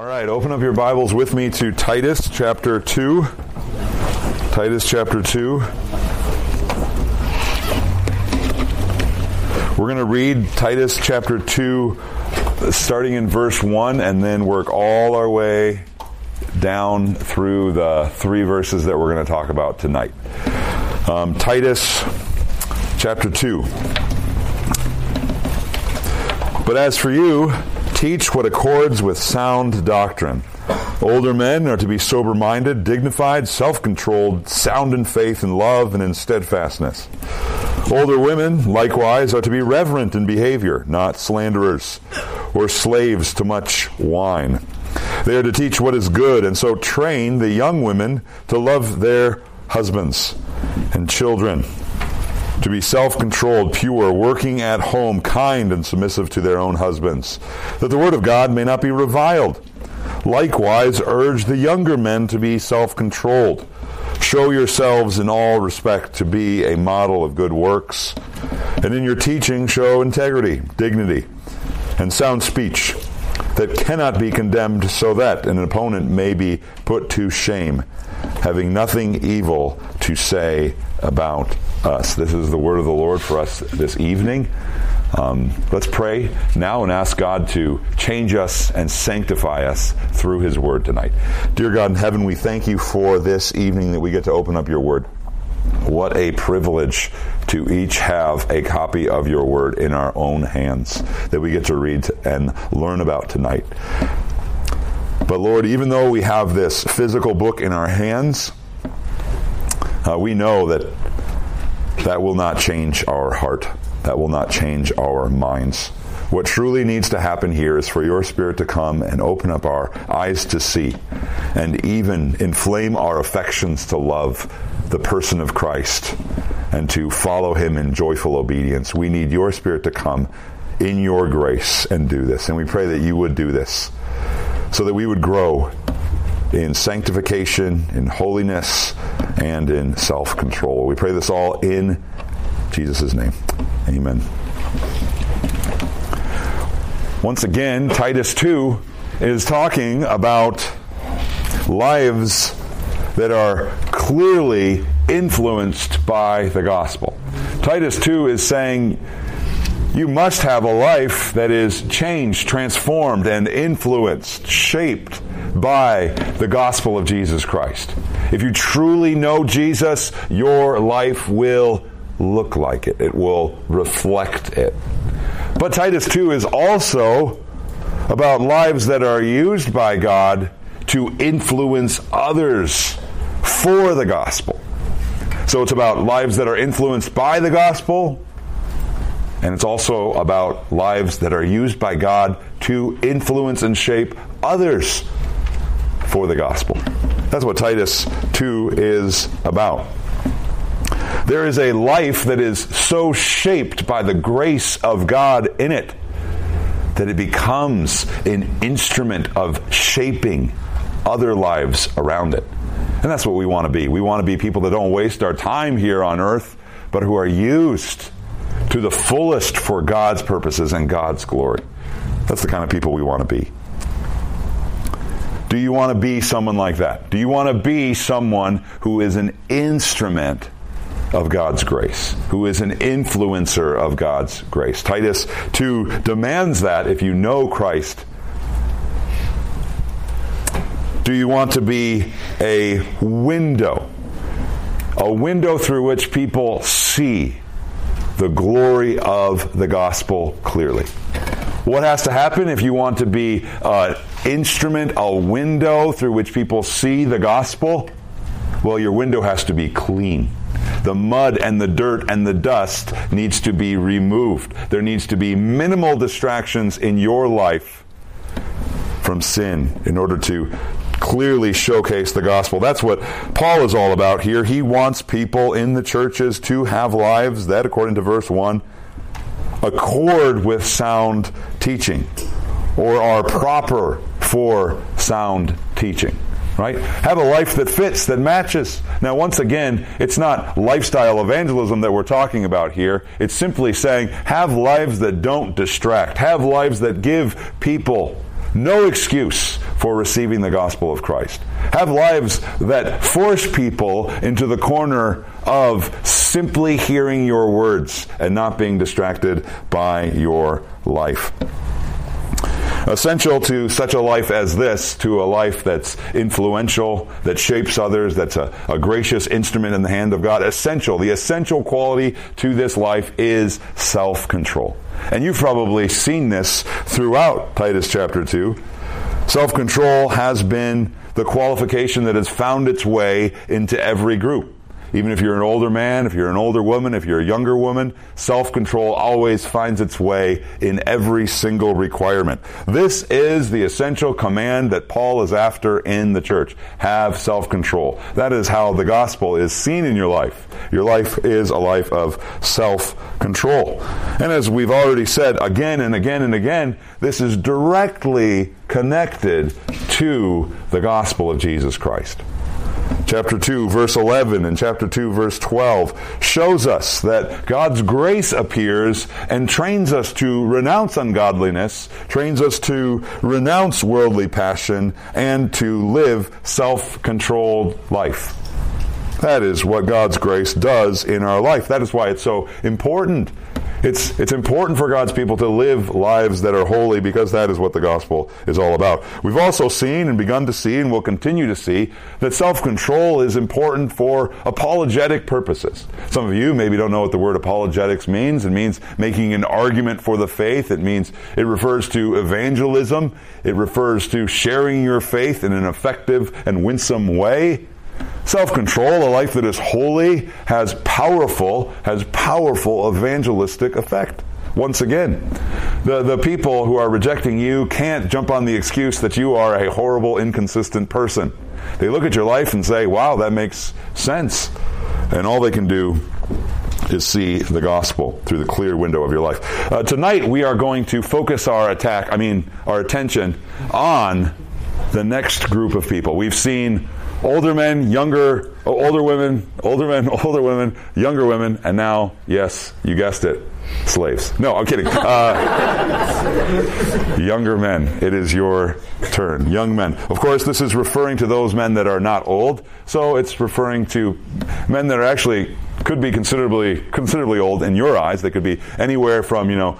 All right, open up your Bibles with me to Titus chapter 2. Titus chapter 2. We're going to read Titus chapter 2, starting in verse 1, and then work all our way down through the three verses that we're going to talk about tonight. Um, Titus chapter 2. But as for you, teach what accords with sound doctrine. Older men are to be sober minded, dignified, self controlled, sound in faith and love and in steadfastness. Older women, likewise, are to be reverent in behavior, not slanderers or slaves to much wine. They are to teach what is good, and so train the young women to love their husbands and children, to be self controlled, pure, working at home, kind, and submissive to their own husbands, that the word of God may not be reviled. Likewise, urge the younger men to be self controlled. Show yourselves in all respect to be a model of good works, and in your teaching show integrity, dignity, and sound speech that cannot be condemned, so that an opponent may be put to shame, having nothing evil to say about us. This is the word of the Lord for us this evening. Um, let's pray now and ask God to change us and sanctify us through His Word tonight. Dear God in heaven, we thank you for this evening that we get to open up your Word. What a privilege to each have a copy of your Word in our own hands that we get to read and learn about tonight. But Lord, even though we have this physical book in our hands, uh, we know that that will not change our heart that will not change our minds. What truly needs to happen here is for your Spirit to come and open up our eyes to see and even inflame our affections to love the person of Christ and to follow him in joyful obedience. We need your Spirit to come in your grace and do this. And we pray that you would do this so that we would grow in sanctification, in holiness, and in self control. We pray this all in Jesus' name. Amen. Once again, Titus 2 is talking about lives that are clearly influenced by the gospel. Titus 2 is saying you must have a life that is changed, transformed, and influenced, shaped by the gospel of Jesus Christ. If you truly know Jesus, your life will look like it, it will reflect it. But Titus 2 is also about lives that are used by God to influence others for the gospel. So it's about lives that are influenced by the gospel, and it's also about lives that are used by God to influence and shape others for the gospel. That's what Titus 2 is about. There is a life that is so shaped by the grace of God in it that it becomes an instrument of shaping other lives around it. And that's what we want to be. We want to be people that don't waste our time here on earth, but who are used to the fullest for God's purposes and God's glory. That's the kind of people we want to be. Do you want to be someone like that? Do you want to be someone who is an instrument of God's grace, who is an influencer of God's grace. Titus 2 demands that if you know Christ. Do you want to be a window? A window through which people see the glory of the gospel clearly. What has to happen if you want to be an instrument, a window through which people see the gospel? Well, your window has to be clean. The mud and the dirt and the dust needs to be removed. There needs to be minimal distractions in your life from sin in order to clearly showcase the gospel. That's what Paul is all about here. He wants people in the churches to have lives that, according to verse 1, accord with sound teaching or are proper for sound teaching right? Have a life that fits, that matches. Now, once again, it's not lifestyle evangelism that we're talking about here. It's simply saying have lives that don't distract, have lives that give people no excuse for receiving the gospel of Christ. Have lives that force people into the corner of simply hearing your words and not being distracted by your life. Essential to such a life as this, to a life that's influential, that shapes others, that's a, a gracious instrument in the hand of God, essential, the essential quality to this life is self control. And you've probably seen this throughout Titus chapter 2. Self control has been the qualification that has found its way into every group. Even if you're an older man, if you're an older woman, if you're a younger woman, self-control always finds its way in every single requirement. This is the essential command that Paul is after in the church. Have self-control. That is how the gospel is seen in your life. Your life is a life of self-control. And as we've already said again and again and again, this is directly connected to the gospel of Jesus Christ chapter 2 verse 11 and chapter 2 verse 12 shows us that God's grace appears and trains us to renounce ungodliness, trains us to renounce worldly passion and to live self-controlled life. That is what God's grace does in our life. That is why it's so important it's, it's important for God's people to live lives that are holy because that is what the gospel is all about. We've also seen and begun to see and will continue to see that self-control is important for apologetic purposes. Some of you maybe don't know what the word apologetics means. It means making an argument for the faith. It means, it refers to evangelism. It refers to sharing your faith in an effective and winsome way. Self-control, a life that is holy, has powerful, has powerful evangelistic effect. Once again, the, the people who are rejecting you can't jump on the excuse that you are a horrible, inconsistent person. They look at your life and say, wow, that makes sense. And all they can do is see the gospel through the clear window of your life. Uh, tonight we are going to focus our attack, I mean, our attention on the next group of people. We've seen older men, younger, older women, older men, older women, younger women, and now, yes, you guessed it, slaves. No, I'm kidding. Uh, younger men, it is your turn. Young men. Of course, this is referring to those men that are not old, so it's referring to men that are actually could be considerably considerably old in your eyes. They could be anywhere from you know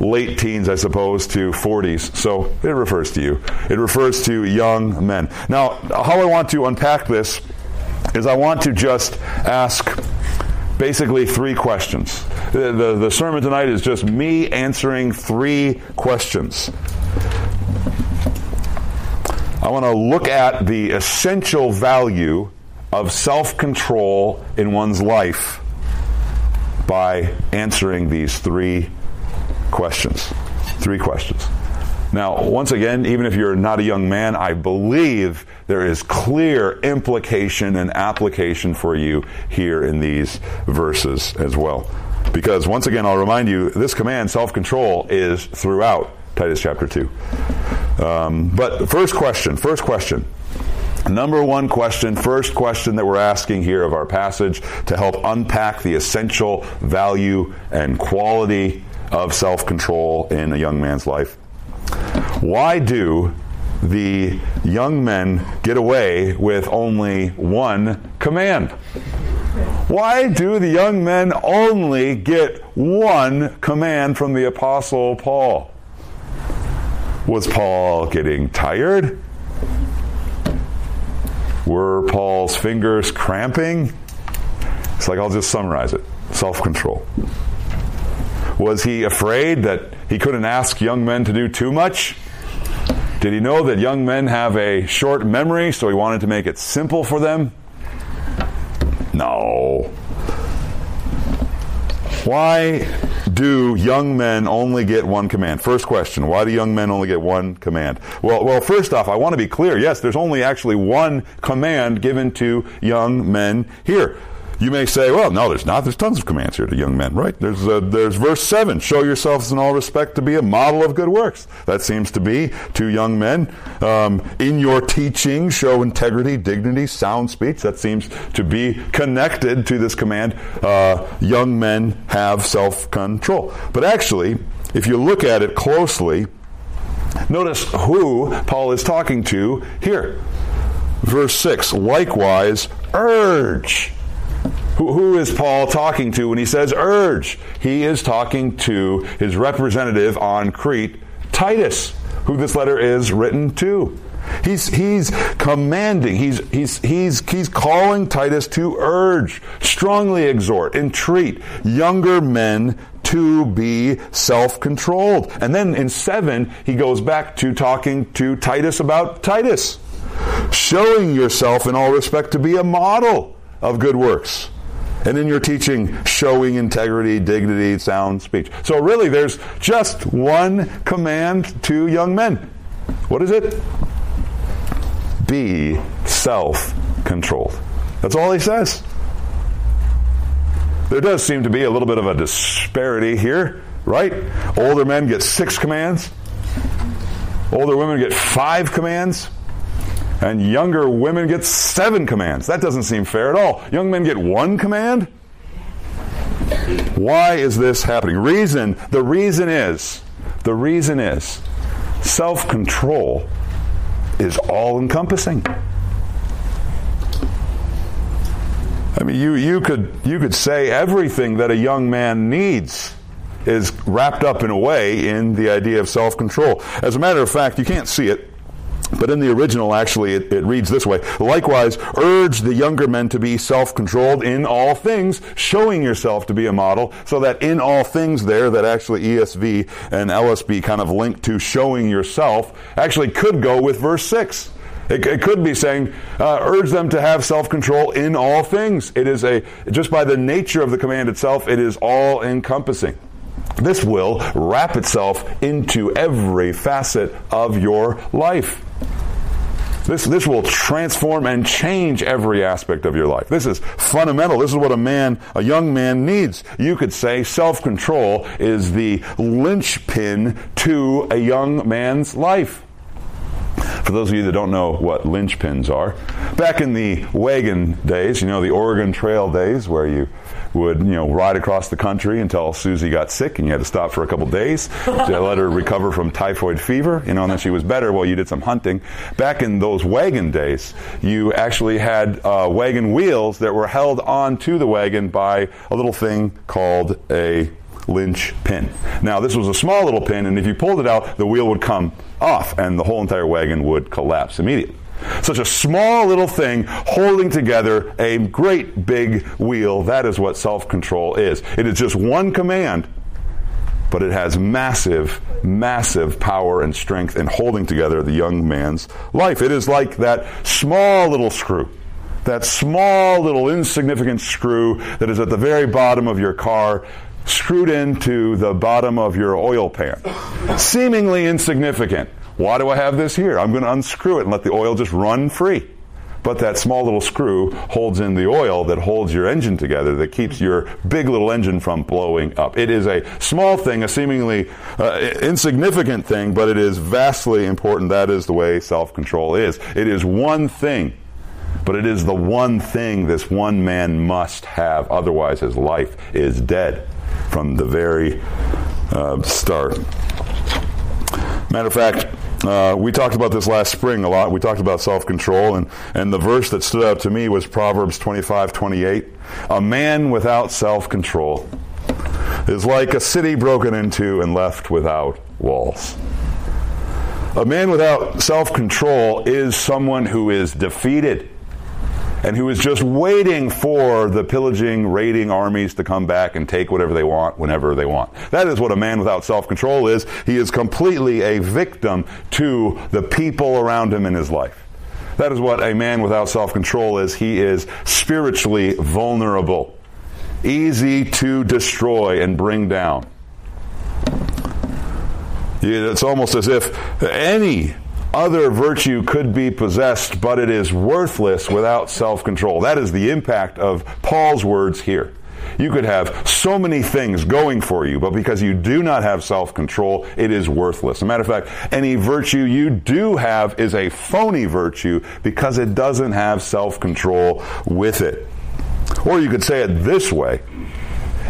late teens, I suppose, to 40s. So it refers to you. It refers to young men. Now, how I want to unpack this is I want to just ask basically three questions. The, the, the sermon tonight is just me answering three questions. I want to look at the essential value of self control in one's life by answering these three questions. Three questions. Now, once again, even if you're not a young man, I believe there is clear implication and application for you here in these verses as well. Because once again, I'll remind you, this command, self-control, is throughout Titus chapter 2. Um, but first question, first question. Number one question, first question that we're asking here of our passage to help unpack the essential value and quality of self control in a young man's life. Why do the young men get away with only one command? Why do the young men only get one command from the Apostle Paul? Was Paul getting tired? Were Paul's fingers cramping? It's like I'll just summarize it self control. Was he afraid that he couldn't ask young men to do too much? Did he know that young men have a short memory, so he wanted to make it simple for them? No. Why do young men only get one command? First question, why do young men only get one command? Well, well, first off, I want to be clear. Yes, there's only actually one command given to young men here. You may say, well, no, there's not. There's tons of commands here to young men, right? There's, uh, there's verse 7 show yourselves in all respect to be a model of good works. That seems to be to young men. Um, in your teaching, show integrity, dignity, sound speech. That seems to be connected to this command. Uh, young men have self control. But actually, if you look at it closely, Notice who Paul is talking to here. Verse 6 likewise, urge. Who, who is Paul talking to when he says urge? He is talking to his representative on Crete, Titus, who this letter is written to. He's, he's commanding, he's, he's, he's, he's calling Titus to urge, strongly exhort, entreat younger men to be self controlled. And then in 7, he goes back to talking to Titus about Titus, showing yourself in all respect to be a model of good works. And in your teaching, showing integrity, dignity, sound speech. So, really, there's just one command to young men. What is it? Be self controlled. That's all he says. There does seem to be a little bit of a disparity here, right? Older men get six commands, older women get five commands, and younger women get seven commands. That doesn't seem fair at all. Young men get one command? Why is this happening? Reason, the reason is, the reason is self control is all encompassing. I mean, you, you, could, you could say everything that a young man needs is wrapped up in a way in the idea of self control. As a matter of fact, you can't see it. But in the original, actually, it, it, reads this way Likewise, urge the younger men to be self controlled in all things, showing yourself to be a model, so that in all things, there, that actually ESV and LSB kind of link to showing yourself, actually could go with verse 6. It, it could be saying, uh, urge them to have self control in all things. It is a, just by the nature of the command itself, it is all encompassing. This will wrap itself into every facet of your life. This, this will transform and change every aspect of your life. This is fundamental. This is what a man, a young man needs. You could say self-control is the linchpin to a young man's life. For those of you that don't know what linchpins are, back in the wagon days, you know, the Oregon Trail days where you would, you know, ride across the country until Susie got sick and you had to stop for a couple days to let her recover from typhoid fever, you know, and then she was better Well, you did some hunting. Back in those wagon days, you actually had uh, wagon wheels that were held onto the wagon by a little thing called a linch pin. Now, this was a small little pin, and if you pulled it out, the wheel would come off, and the whole entire wagon would collapse immediately. Such a small little thing holding together a great big wheel. That is what self control is. It is just one command, but it has massive, massive power and strength in holding together the young man's life. It is like that small little screw that small little insignificant screw that is at the very bottom of your car screwed into the bottom of your oil pan. Seemingly insignificant. Why do I have this here? I'm going to unscrew it and let the oil just run free. But that small little screw holds in the oil that holds your engine together, that keeps your big little engine from blowing up. It is a small thing, a seemingly uh, insignificant thing, but it is vastly important. That is the way self control is. It is one thing, but it is the one thing this one man must have, otherwise, his life is dead from the very uh, start. Matter of fact, uh, we talked about this last spring a lot. We talked about self control, and, and the verse that stood out to me was Proverbs 25 28. A man without self control is like a city broken into and left without walls. A man without self control is someone who is defeated and who is just waiting for the pillaging, raiding armies to come back and take whatever they want whenever they want. That is what a man without self control is. He is completely a victim to the people around him in his life. That is what a man without self control is. He is spiritually vulnerable, easy to destroy and bring down. It's almost as if any other virtue could be possessed, but it is worthless without self control. That is the impact of Paul's words here. You could have so many things going for you, but because you do not have self control, it is worthless. As a matter of fact, any virtue you do have is a phony virtue because it doesn't have self control with it. Or you could say it this way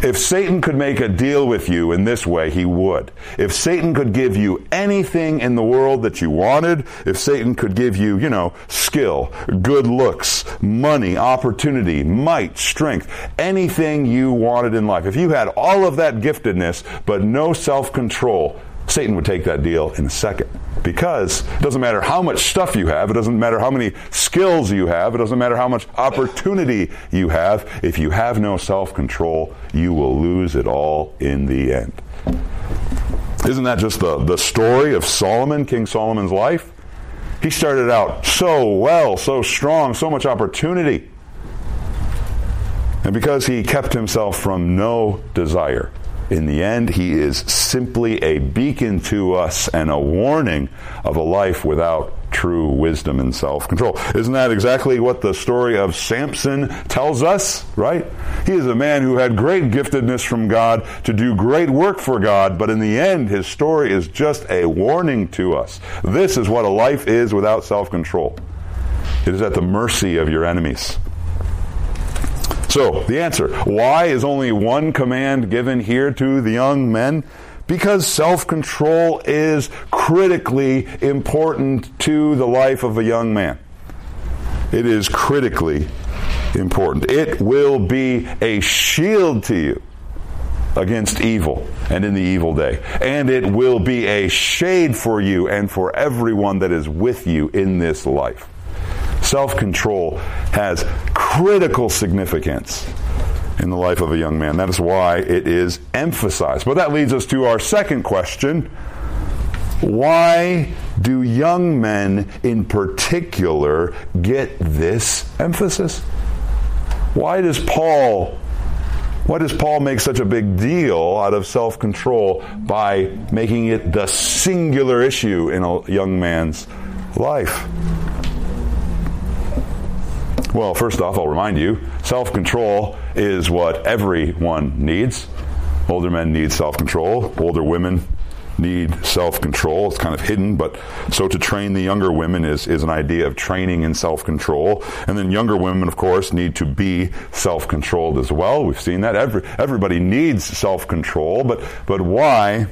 If Satan could make a deal with you in this way, he would. If Satan could give you anything in the world that you wanted, if Satan could give you, you know, skill, good looks, money, opportunity, might, strength, anything you wanted in life, if you had all of that giftedness but no self control, Satan would take that deal in a second. Because it doesn't matter how much stuff you have, it doesn't matter how many skills you have, it doesn't matter how much opportunity you have. If you have no self control, you will lose it all in the end. Isn't that just the, the story of Solomon, King Solomon's life? He started out so well, so strong, so much opportunity. And because he kept himself from no desire, in the end, he is simply a beacon to us and a warning of a life without true wisdom and self control. Isn't that exactly what the story of Samson tells us, right? He is a man who had great giftedness from God to do great work for God, but in the end, his story is just a warning to us. This is what a life is without self control. It is at the mercy of your enemies. So, the answer why is only one command given here to the young men? Because self control is critically important to the life of a young man. It is critically important. It will be a shield to you against evil and in the evil day. And it will be a shade for you and for everyone that is with you in this life. Self control has critical significance in the life of a young man. That is why it is emphasized. But that leads us to our second question. Why do young men in particular get this emphasis? Why does Paul why does Paul make such a big deal out of self control by making it the singular issue in a young man's life? Well, first off, I'll remind you self control is what everyone needs. Older men need self control, older women need self control. It's kind of hidden, but so to train the younger women is, is an idea of training in self control. And then younger women, of course, need to be self controlled as well. We've seen that. Every, everybody needs self control, but, but why?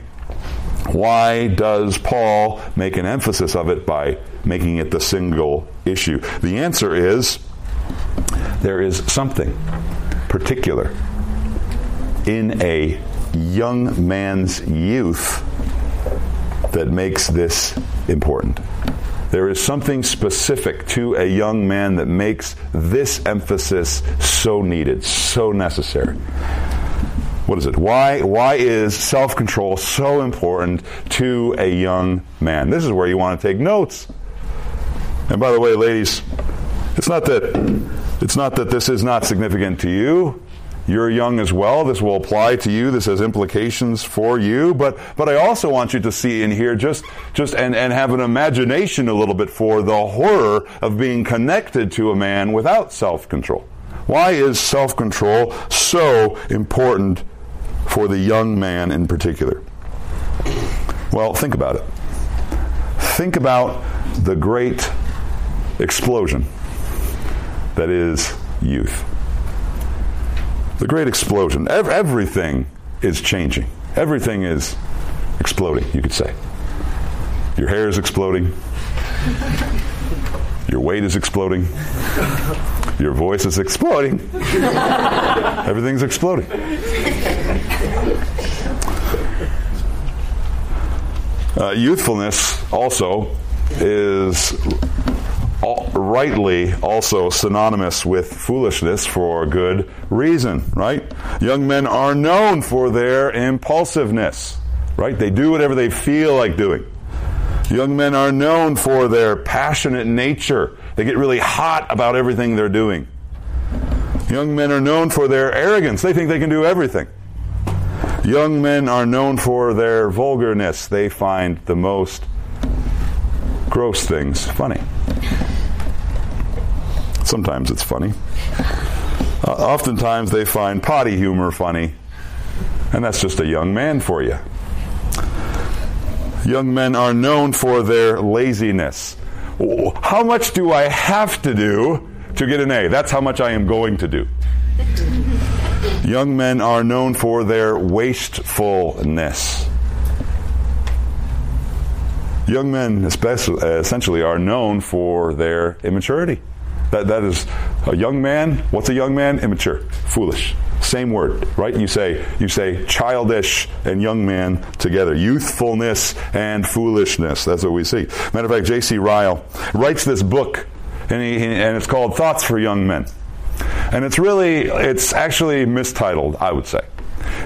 Why does Paul make an emphasis of it by making it the single issue? The answer is there is something particular in a young man's youth that makes this important. There is something specific to a young man that makes this emphasis so needed, so necessary. What is it? Why, why is self control so important to a young man? This is where you want to take notes. And by the way, ladies, it's not that it's not that this is not significant to you. You're young as well. This will apply to you. This has implications for you. But but I also want you to see in here just just and, and have an imagination a little bit for the horror of being connected to a man without self-control. Why is self-control so important for the young man in particular? Well, think about it. Think about the great explosion that is youth. The great explosion. everything is changing. Everything is exploding, you could say. Your hair is exploding. Your weight is exploding. Your voice is exploding. Everything's exploding. Uh, youthfulness also is rightly also synonymous with foolishness for good reason, right? Young men are known for their impulsiveness, right? They do whatever they feel like doing. Young men are known for their passionate nature. They get really hot about everything they're doing. Young men are known for their arrogance. They think they can do everything. Young men are known for their vulgarness. They find the most gross things funny. Sometimes it's funny. Uh, oftentimes they find potty humor funny, and that's just a young man for you. Young men are known for their laziness. How much do I have to do to get an A? That's how much I am going to do. Young men are known for their wastefulness. Young men, especially, essentially, are known for their immaturity. That, that is a young man. What's a young man? Immature, foolish. Same word, right? You say you say childish and young man together. Youthfulness and foolishness. That's what we see. Matter of fact, J.C. Ryle writes this book, and, he, and it's called Thoughts for Young Men. And it's really, it's actually mistitled, I would say.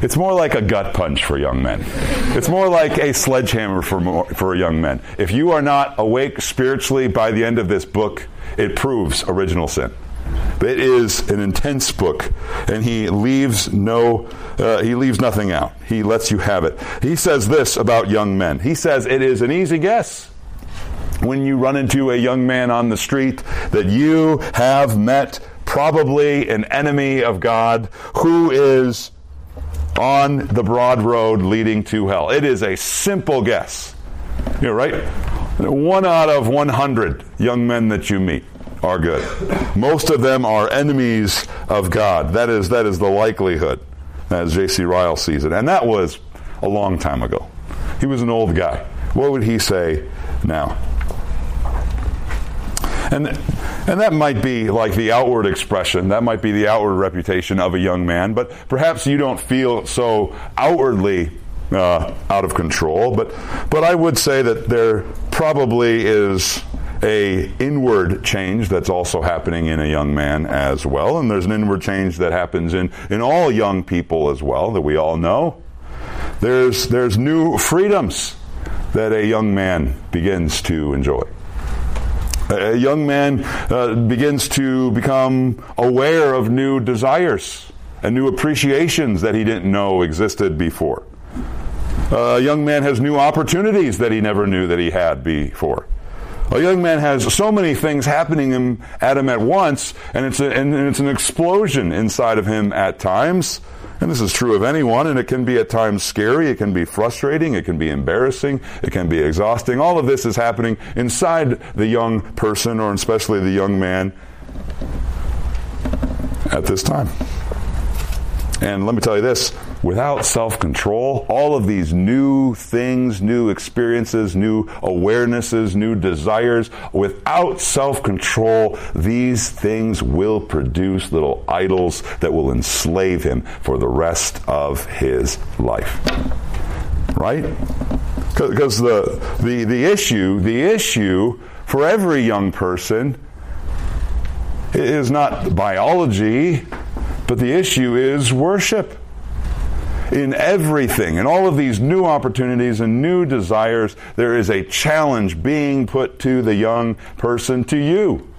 It's more like a gut punch for young men. It's more like a sledgehammer for, more, for young men. If you are not awake spiritually by the end of this book, it proves original sin. It is an intense book, and he leaves no, uh, he leaves nothing out. He lets you have it. He says this about young men. He says it is an easy guess when you run into a young man on the street that you have met probably an enemy of God who is on the broad road leading to hell. It is a simple guess. You're right. One out of 100 young men that you meet are good. Most of them are enemies of God. That is, that is the likelihood, as J.C. Ryle sees it. And that was a long time ago. He was an old guy. What would he say now? And, and that might be like the outward expression, that might be the outward reputation of a young man, but perhaps you don't feel so outwardly uh, out of control. But, but I would say that there probably is a inward change that's also happening in a young man as well. And there's an inward change that happens in, in all young people as well that we all know. There's there's new freedoms that a young man begins to enjoy a young man uh, begins to become aware of new desires and new appreciations that he didn't know existed before. A young man has new opportunities that he never knew that he had before. A young man has so many things happening at him at once, and it's, a, and it's an explosion inside of him at times. And this is true of anyone, and it can be at times scary, it can be frustrating, it can be embarrassing, it can be exhausting. All of this is happening inside the young person, or especially the young man, at this time. And let me tell you this without self control, all of these new things, new experiences, new awarenesses, new desires, without self control, these things will produce little idols that will enslave him for the rest of his life. Right? Because the, the, the issue, the issue for every young person is not biology, but the issue is worship in everything, in all of these new opportunities and new desires, there is a challenge being put to the young person, to you.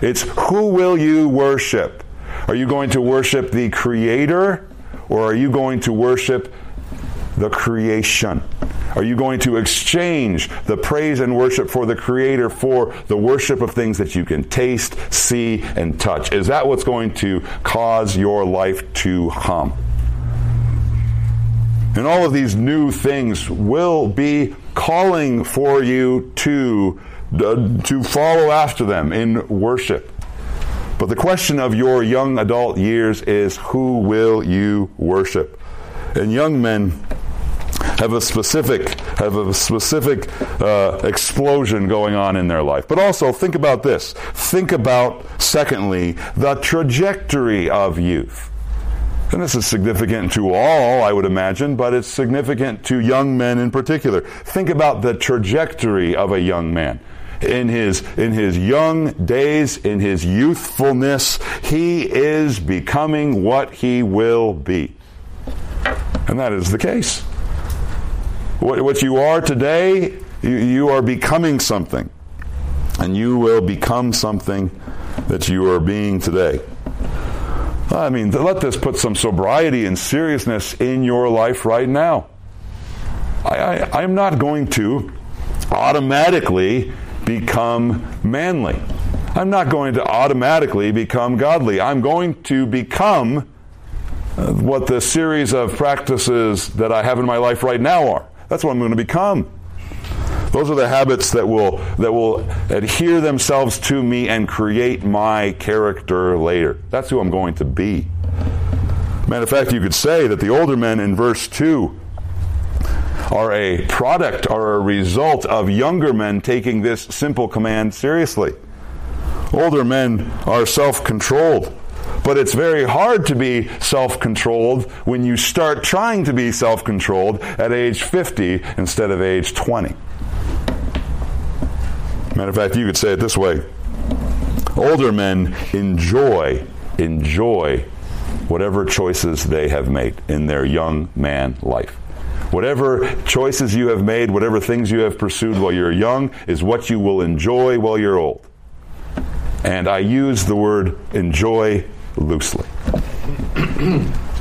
It's who will you worship? Are you going to worship the Creator or are you going to worship the creation? Are you going to exchange the praise and worship for the Creator for the worship of things that you can taste, see, and touch? Is that what's going to cause your life to hum? And all of these new things will be calling for you to, uh, to follow after them in worship. But the question of your young adult years is who will you worship? And young men have a specific have a specific uh, explosion going on in their life. But also think about this. Think about secondly the trajectory of youth. And this is significant to all, I would imagine, but it's significant to young men in particular. Think about the trajectory of a young man. In his, in his young days, in his youthfulness, he is becoming what he will be. And that is the case. What, what you are today, you, you are becoming something. And you will become something that you are being today. I mean, let this put some sobriety and seriousness in your life right now. I, am not going to automatically become manly. I'm not going to automatically become godly. I'm going to become uh, what the series of practices that I have in my life right now are. That's what I'm going to become. Those are the habits that will, that will adhere themselves to me and create my character later. That's who I'm going to be. Matter of fact, you could say that the older men in verse 2 are a product or a result of younger men taking this simple command seriously. Older men are self controlled. But it's very hard to be self controlled when you start trying to be self controlled at age 50 instead of age 20. Matter of fact, you could say it this way older men enjoy, enjoy whatever choices they have made in their young man life. Whatever choices you have made, whatever things you have pursued while you're young, is what you will enjoy while you're old. And I use the word enjoy loosely.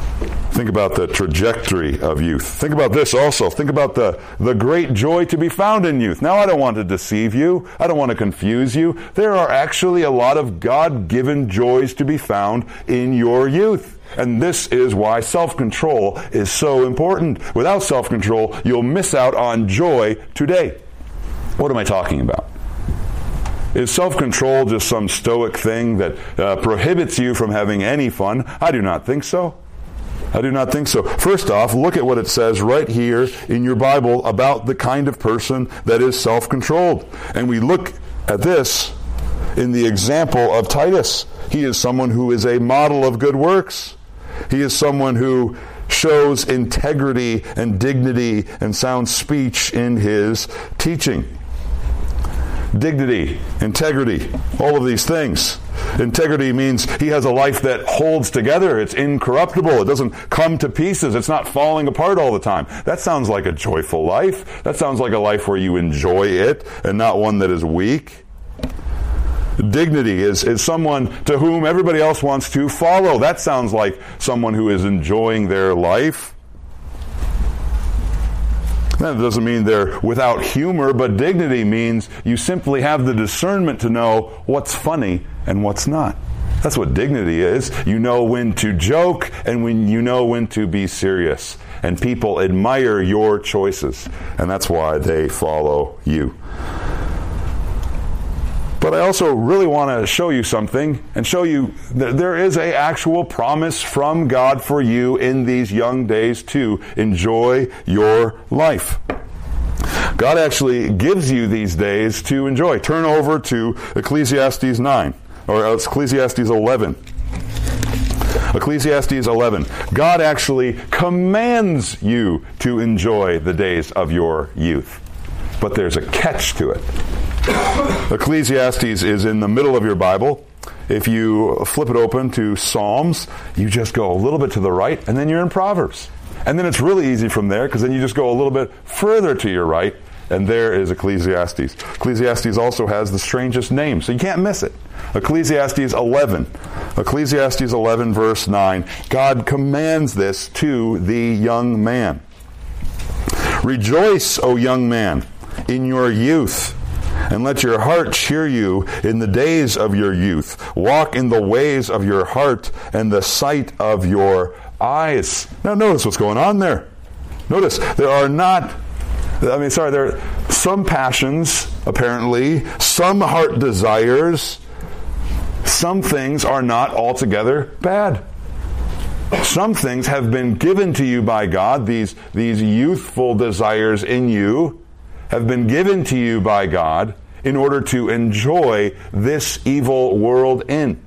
Think about the trajectory of youth. Think about this also. Think about the, the great joy to be found in youth. Now, I don't want to deceive you. I don't want to confuse you. There are actually a lot of God given joys to be found in your youth. And this is why self control is so important. Without self control, you'll miss out on joy today. What am I talking about? Is self control just some stoic thing that uh, prohibits you from having any fun? I do not think so. I do not think so. First off, look at what it says right here in your Bible about the kind of person that is self controlled. And we look at this in the example of Titus. He is someone who is a model of good works. He is someone who shows integrity and dignity and sound speech in his teaching dignity, integrity, all of these things. Integrity means he has a life that holds together. It's incorruptible. It doesn't come to pieces. It's not falling apart all the time. That sounds like a joyful life. That sounds like a life where you enjoy it and not one that is weak. Dignity is, is someone to whom everybody else wants to follow. That sounds like someone who is enjoying their life. That doesn't mean they're without humor, but dignity means you simply have the discernment to know what's funny and what's not. That's what dignity is. You know when to joke and when you know when to be serious. And people admire your choices, and that's why they follow you. But I also really want to show you something and show you that there is a actual promise from God for you in these young days to enjoy your life. God actually gives you these days to enjoy. Turn over to Ecclesiastes 9 or Ecclesiastes 11. Ecclesiastes 11. God actually commands you to enjoy the days of your youth. But there's a catch to it. Ecclesiastes is in the middle of your Bible. If you flip it open to Psalms, you just go a little bit to the right, and then you're in Proverbs. And then it's really easy from there because then you just go a little bit further to your right, and there is Ecclesiastes. Ecclesiastes also has the strangest name, so you can't miss it. Ecclesiastes 11. Ecclesiastes 11, verse 9. God commands this to the young man. Rejoice, O young man, in your youth and let your heart cheer you in the days of your youth. Walk in the ways of your heart and the sight of your eyes. Now, notice what's going on there. Notice there are not, I mean, sorry, there are some passions, apparently, some heart desires. Some things are not altogether bad. Some things have been given to you by God, these, these youthful desires in you have been given to you by God in order to enjoy this evil world in.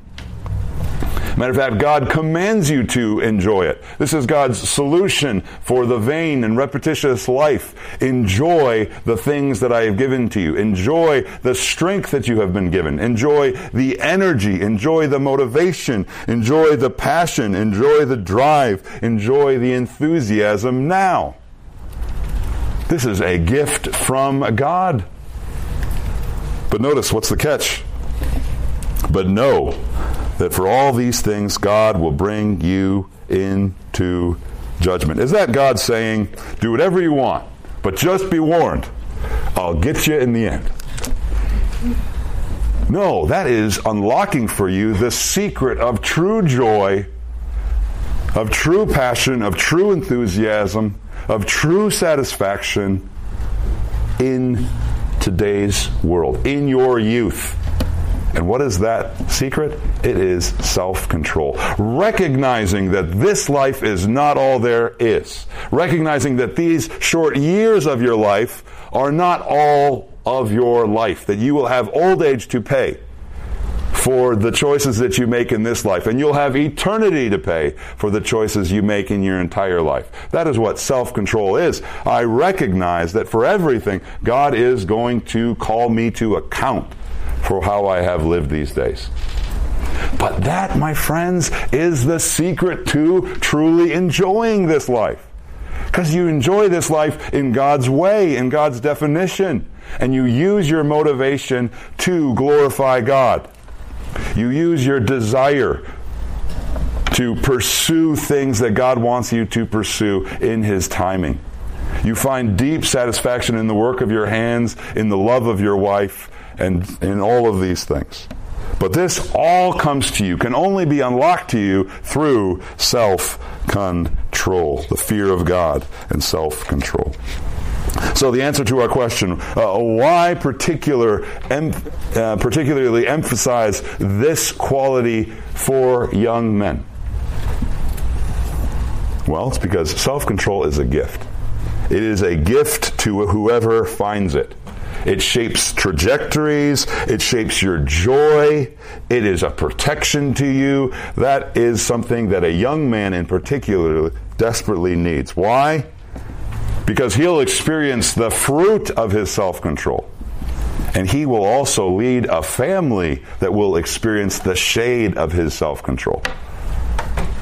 Matter of fact, God commands you to enjoy it. This is God's solution for the vain and repetitious life. Enjoy the things that I have given to you. Enjoy the strength that you have been given. Enjoy the energy. Enjoy the motivation. Enjoy the passion. Enjoy the drive. Enjoy the enthusiasm now. This is a gift from God. But notice what's the catch? But know that for all these things, God will bring you into judgment. Is that God saying, do whatever you want, but just be warned, I'll get you in the end? No, that is unlocking for you the secret of true joy, of true passion, of true enthusiasm, of true satisfaction in today's world, in your youth. And what is that secret? It is self control. Recognizing that this life is not all there is. Recognizing that these short years of your life are not all of your life. That you will have old age to pay for the choices that you make in this life, and you'll have eternity to pay for the choices you make in your entire life. That is what self control is. I recognize that for everything, God is going to call me to account for how I have lived these days. But that, my friends, is the secret to truly enjoying this life. Because you enjoy this life in God's way, in God's definition, and you use your motivation to glorify God. You use your desire to pursue things that God wants you to pursue in His timing. You find deep satisfaction in the work of your hands, in the love of your wife, and in all of these things. But this all comes to you, can only be unlocked to you through self control, the fear of God and self control. So the answer to our question, uh, why particular, em- uh, particularly emphasize this quality for young men? Well, it's because self-control is a gift. It is a gift to whoever finds it. It shapes trajectories. It shapes your joy. It is a protection to you. That is something that a young man in particular desperately needs. Why? Because he'll experience the fruit of his self control. And he will also lead a family that will experience the shade of his self control.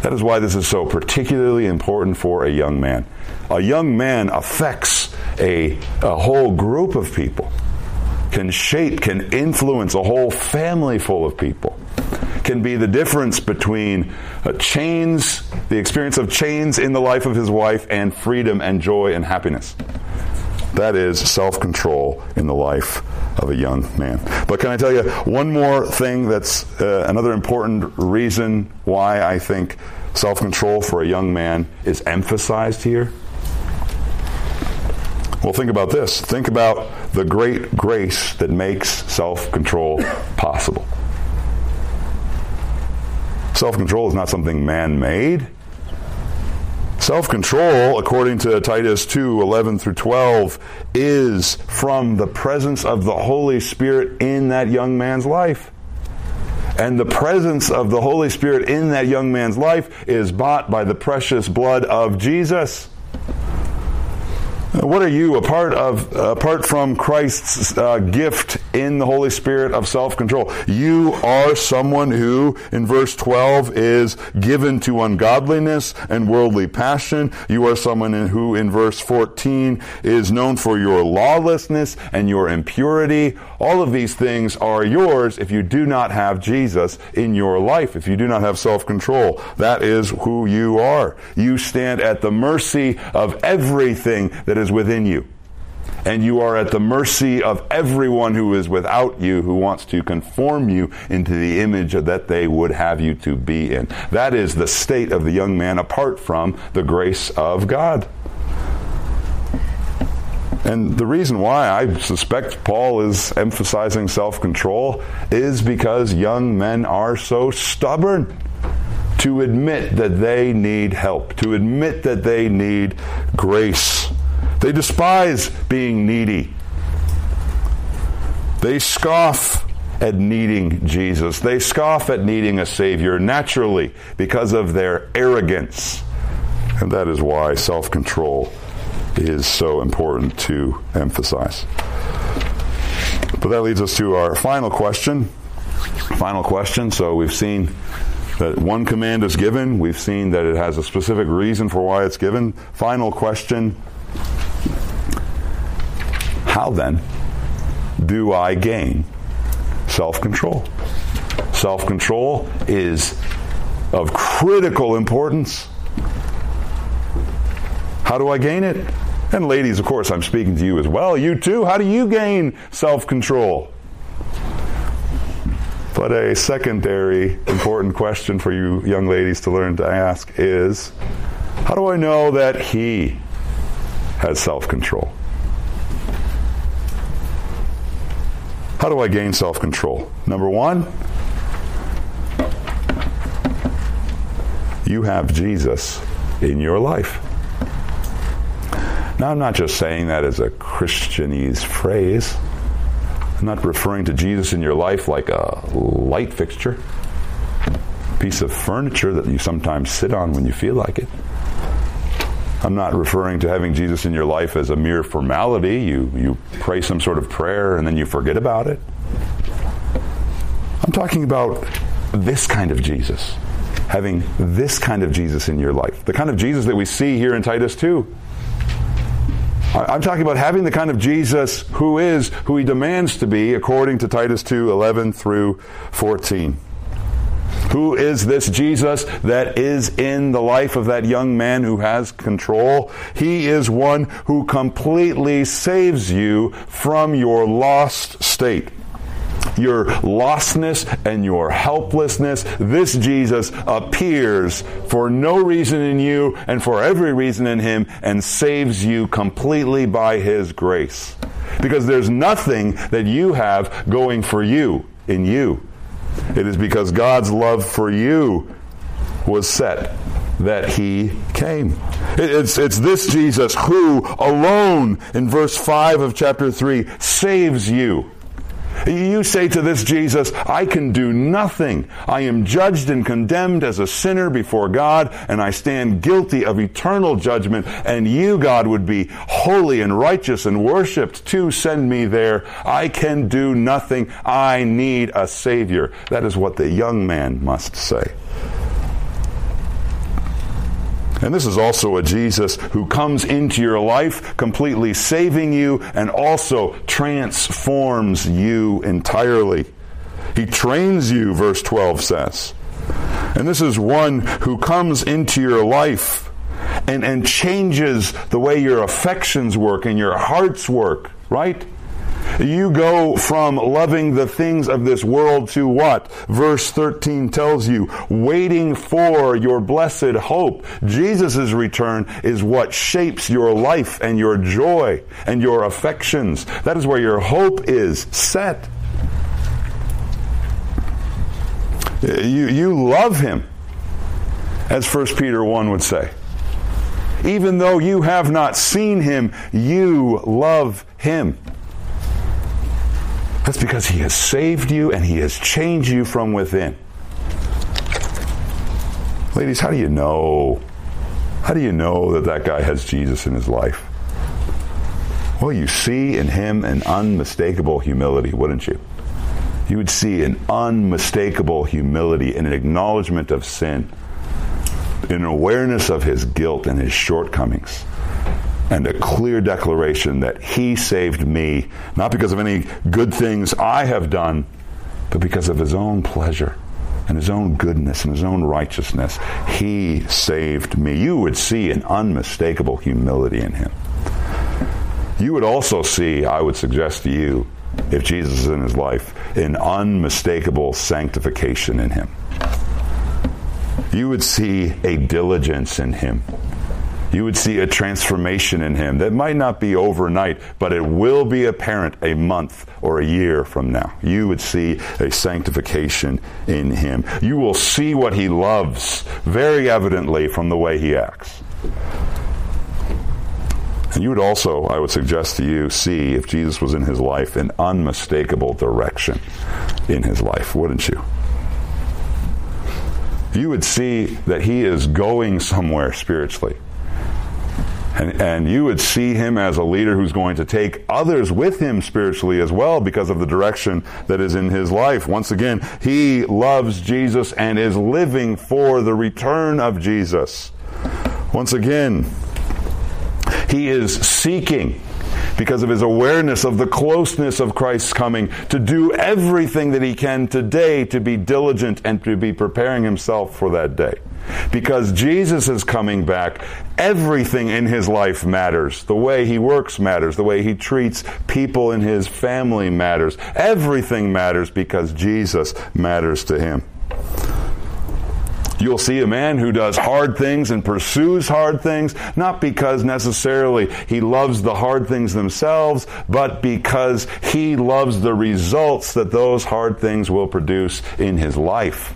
That is why this is so particularly important for a young man. A young man affects a, a whole group of people, can shape, can influence a whole family full of people can be the difference between uh, chains, the experience of chains in the life of his wife, and freedom and joy and happiness. That is self control in the life of a young man. But can I tell you one more thing that's uh, another important reason why I think self control for a young man is emphasized here? Well, think about this. Think about the great grace that makes self control possible. Self control is not something man made. Self control, according to Titus 2 11 through 12, is from the presence of the Holy Spirit in that young man's life. And the presence of the Holy Spirit in that young man's life is bought by the precious blood of Jesus. What are you apart of apart from Christ's uh, gift in the Holy Spirit of self-control? You are someone who in verse 12 is given to ungodliness and worldly passion. You are someone in, who in verse 14 is known for your lawlessness and your impurity. All of these things are yours if you do not have Jesus in your life, if you do not have self-control. That is who you are. You stand at the mercy of everything that is within you. And you are at the mercy of everyone who is without you, who wants to conform you into the image that they would have you to be in. That is the state of the young man apart from the grace of God. And the reason why I suspect Paul is emphasizing self control is because young men are so stubborn to admit that they need help, to admit that they need grace. They despise being needy. They scoff at needing Jesus. They scoff at needing a Savior naturally because of their arrogance. And that is why self control is so important to emphasize. But that leads us to our final question. Final question. So we've seen that one command is given, we've seen that it has a specific reason for why it's given. Final question how then do I gain self control? Self control is of critical importance. How do I gain it? And ladies, of course, I'm speaking to you as well. You too. How do you gain self control? But a secondary important question for you young ladies to learn to ask is how do I know that he has self control? How do I gain self control? Number one, you have Jesus in your life. Now, I'm not just saying that as a Christianese phrase. I'm not referring to Jesus in your life like a light fixture, piece of furniture that you sometimes sit on when you feel like it. I'm not referring to having Jesus in your life as a mere formality. You, you pray some sort of prayer and then you forget about it. I'm talking about this kind of Jesus. Having this kind of Jesus in your life. The kind of Jesus that we see here in Titus 2. I'm talking about having the kind of Jesus who is who he demands to be according to Titus 2 11 through 14. Who is this Jesus that is in the life of that young man who has control? He is one who completely saves you from your lost state your lostness and your helplessness, this Jesus appears for no reason in you and for every reason in him and saves you completely by his grace. Because there's nothing that you have going for you in you. It is because God's love for you was set that he came. It's, it's this Jesus who alone, in verse 5 of chapter 3, saves you you say to this Jesus, I can do nothing. I am judged and condemned as a sinner before God, and I stand guilty of eternal judgment, and you, God, would be holy and righteous and worshiped to send me there. I can do nothing. I need a Savior. That is what the young man must say. And this is also a Jesus who comes into your life, completely saving you and also transforms you entirely. He trains you, verse 12 says. And this is one who comes into your life and, and changes the way your affections work and your hearts work, right? You go from loving the things of this world to what? Verse 13 tells you, waiting for your blessed hope. Jesus' return is what shapes your life and your joy and your affections. That is where your hope is set. You, you love him, as 1 Peter 1 would say. Even though you have not seen him, you love him. That's because He has saved you and He has changed you from within. Ladies, how do you know? How do you know that that guy has Jesus in his life? Well, you see in him an unmistakable humility, wouldn't you? You would see an unmistakable humility and an acknowledgement of sin, an awareness of his guilt and his shortcomings and a clear declaration that He saved me, not because of any good things I have done, but because of His own pleasure and His own goodness and His own righteousness. He saved me. You would see an unmistakable humility in Him. You would also see, I would suggest to you, if Jesus is in His life, an unmistakable sanctification in Him. You would see a diligence in Him you would see a transformation in him that might not be overnight, but it will be apparent a month or a year from now. You would see a sanctification in him. You will see what he loves very evidently from the way he acts. And you would also, I would suggest to you, see if Jesus was in his life an unmistakable direction in his life, wouldn't you? You would see that he is going somewhere spiritually. And, and you would see him as a leader who's going to take others with him spiritually as well because of the direction that is in his life. Once again, he loves Jesus and is living for the return of Jesus. Once again, he is seeking because of his awareness of the closeness of Christ's coming to do everything that he can today to be diligent and to be preparing himself for that day. Because Jesus is coming back, everything in his life matters. The way he works matters. The way he treats people in his family matters. Everything matters because Jesus matters to him. You'll see a man who does hard things and pursues hard things, not because necessarily he loves the hard things themselves, but because he loves the results that those hard things will produce in his life.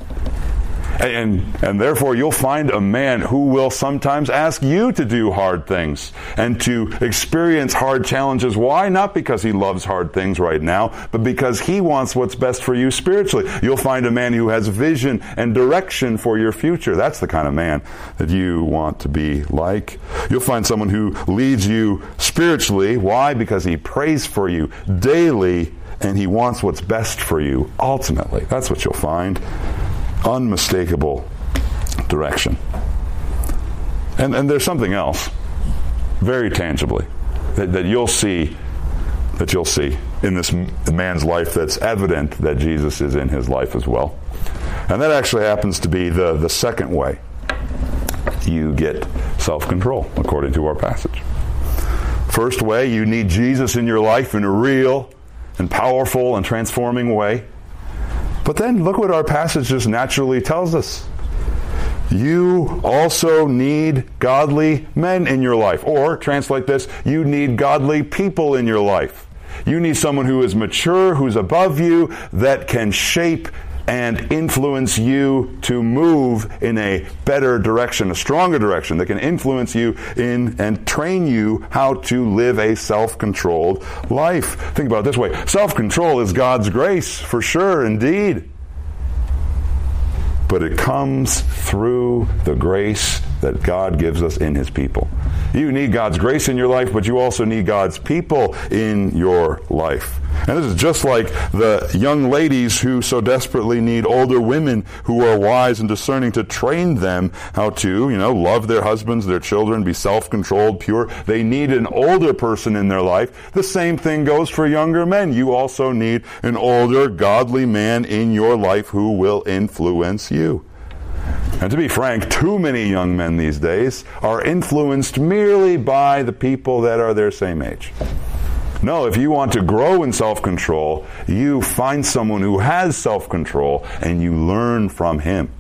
And, and therefore, you'll find a man who will sometimes ask you to do hard things and to experience hard challenges. Why? Not because he loves hard things right now, but because he wants what's best for you spiritually. You'll find a man who has vision and direction for your future. That's the kind of man that you want to be like. You'll find someone who leads you spiritually. Why? Because he prays for you daily and he wants what's best for you ultimately. That's what you'll find unmistakable direction. And, and there's something else, very tangibly, that, that you'll see that you'll see in this man's life that's evident that Jesus is in his life as well. And that actually happens to be the, the second way you get self control, according to our passage. First way, you need Jesus in your life in a real and powerful and transforming way. But then look what our passage just naturally tells us. You also need godly men in your life. Or, translate this, you need godly people in your life. You need someone who is mature, who's above you, that can shape and influence you to move in a better direction, a stronger direction that can influence you in and train you how to live a self-controlled life. Think about it this way. Self-control is God's grace, for sure, indeed but it comes through the grace that God gives us in His people. You need God's grace in your life, but you also need God's people in your life. And this is just like the young ladies who so desperately need older women who are wise and discerning to train them how to, you know, love their husbands, their children, be self-controlled, pure. They need an older person in their life. The same thing goes for younger men. You also need an older, godly man in your life who will influence you. And to be frank, too many young men these days are influenced merely by the people that are their same age. No, if you want to grow in self control, you find someone who has self control and you learn from him.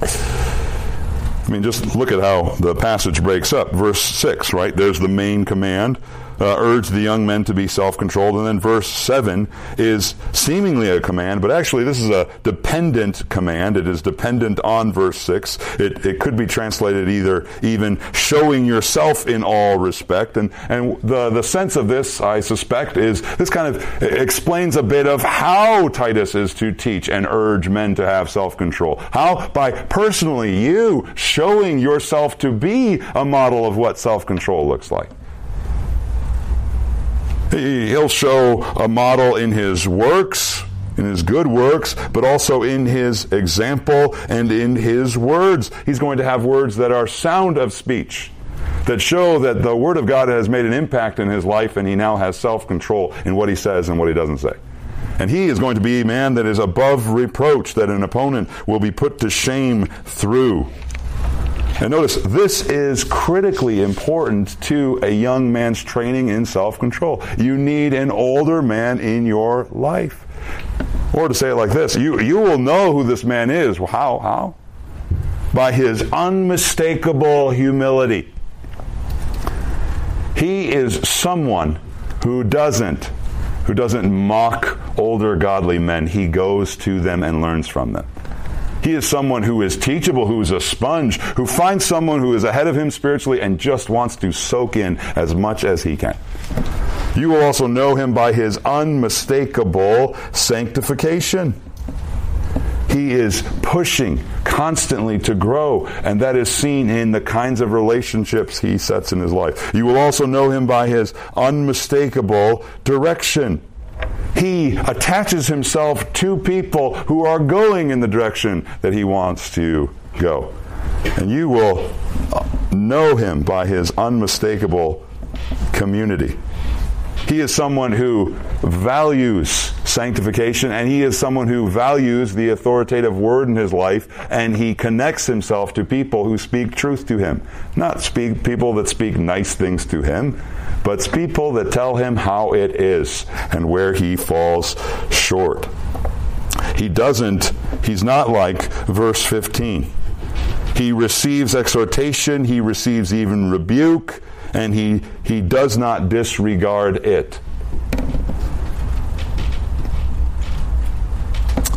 I mean, just look at how the passage breaks up. Verse 6, right? There's the main command uh, urge the young men to be self controlled. And then verse 7 is seemingly a command, but actually this is a dependent command. It is dependent on verse 6. It, it could be translated either even showing yourself in all respect. And, and the, the sense of this, I suspect, is this kind of explains a bit of how Titus is to teach and urge men to have self control. How? By personally you showing yourself to be a model of what self control looks like. He'll show a model in his works, in his good works, but also in his example and in his words. He's going to have words that are sound of speech, that show that the Word of God has made an impact in his life and he now has self control in what he says and what he doesn't say. And he is going to be a man that is above reproach, that an opponent will be put to shame through. And notice, this is critically important to a young man's training in self control. You need an older man in your life. Or to say it like this, you, you will know who this man is. Well, how? How? By his unmistakable humility. He is someone who doesn't who doesn't mock older godly men. He goes to them and learns from them. He is someone who is teachable, who is a sponge, who finds someone who is ahead of him spiritually and just wants to soak in as much as he can. You will also know him by his unmistakable sanctification. He is pushing constantly to grow, and that is seen in the kinds of relationships he sets in his life. You will also know him by his unmistakable direction he attaches himself to people who are going in the direction that he wants to go. And you will know him by his unmistakable community. He is someone who values sanctification and he is someone who values the authoritative word in his life and he connects himself to people who speak truth to him. Not speak people that speak nice things to him, but people that tell him how it is and where he falls short. he doesn't, he's not like verse 15. He receives exhortation, he receives even rebuke, and he, he does not disregard it.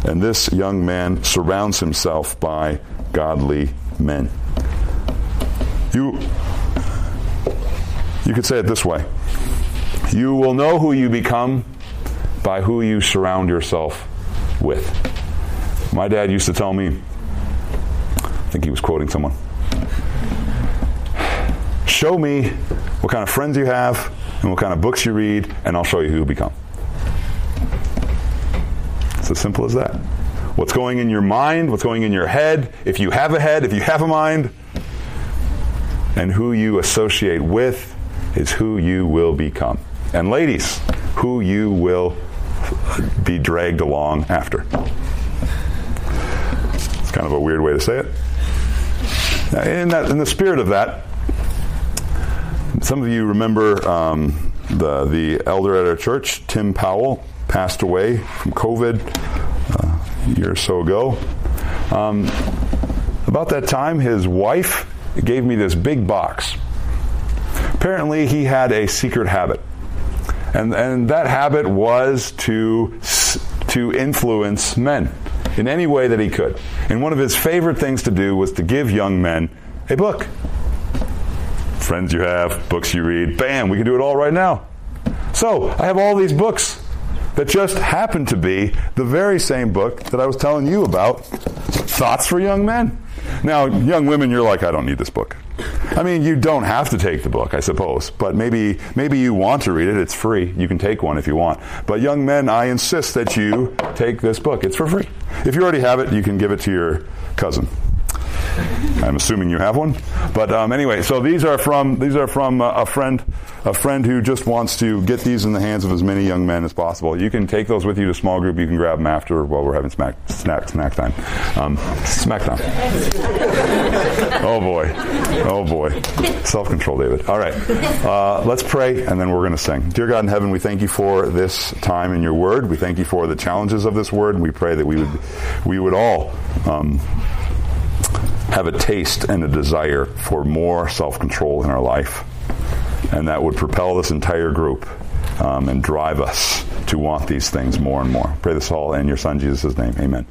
And this young man surrounds himself by godly men. You, you could say it this way You will know who you become by who you surround yourself with. My dad used to tell me, I think he was quoting someone, show me what kind of friends you have and what kind of books you read, and I'll show you who you become. It's as simple as that. What's going in your mind, what's going in your head, if you have a head, if you have a mind, and who you associate with is who you will become. And ladies, who you will be dragged along after. It's kind of a weird way to say it. In, that, in the spirit of that, some of you remember um, the, the elder at our church, Tim Powell, passed away from COVID uh, a year or so ago. Um, about that time, his wife gave me this big box. Apparently, he had a secret habit. And, and that habit was to, to influence men in any way that he could. And one of his favorite things to do was to give young men a book. Friends you have, books you read, bam, we can do it all right now. So, I have all these books that just happen to be the very same book that I was telling you about Thoughts for Young Men. Now, young women, you're like, I don't need this book. I mean, you don't have to take the book, I suppose, but maybe maybe you want to read it. It's free. You can take one if you want. But young men, I insist that you take this book. It's for free. If you already have it, you can give it to your cousin. I'm assuming you have one. But um, anyway, so these are from these are from uh, a friend, a friend who just wants to get these in the hands of as many young men as possible. You can take those with you to small group. You can grab them after while we're having smack snack snack time. Um, smack time. oh boy, oh boy, self control, David. All right, uh, let's pray and then we're going to sing. Dear God in heaven, we thank you for this time in your Word. We thank you for the challenges of this Word, and we pray that we would we would all. Um, have a taste and a desire for more self control in our life. And that would propel this entire group um, and drive us to want these things more and more. Pray this all in your Son Jesus' name. Amen.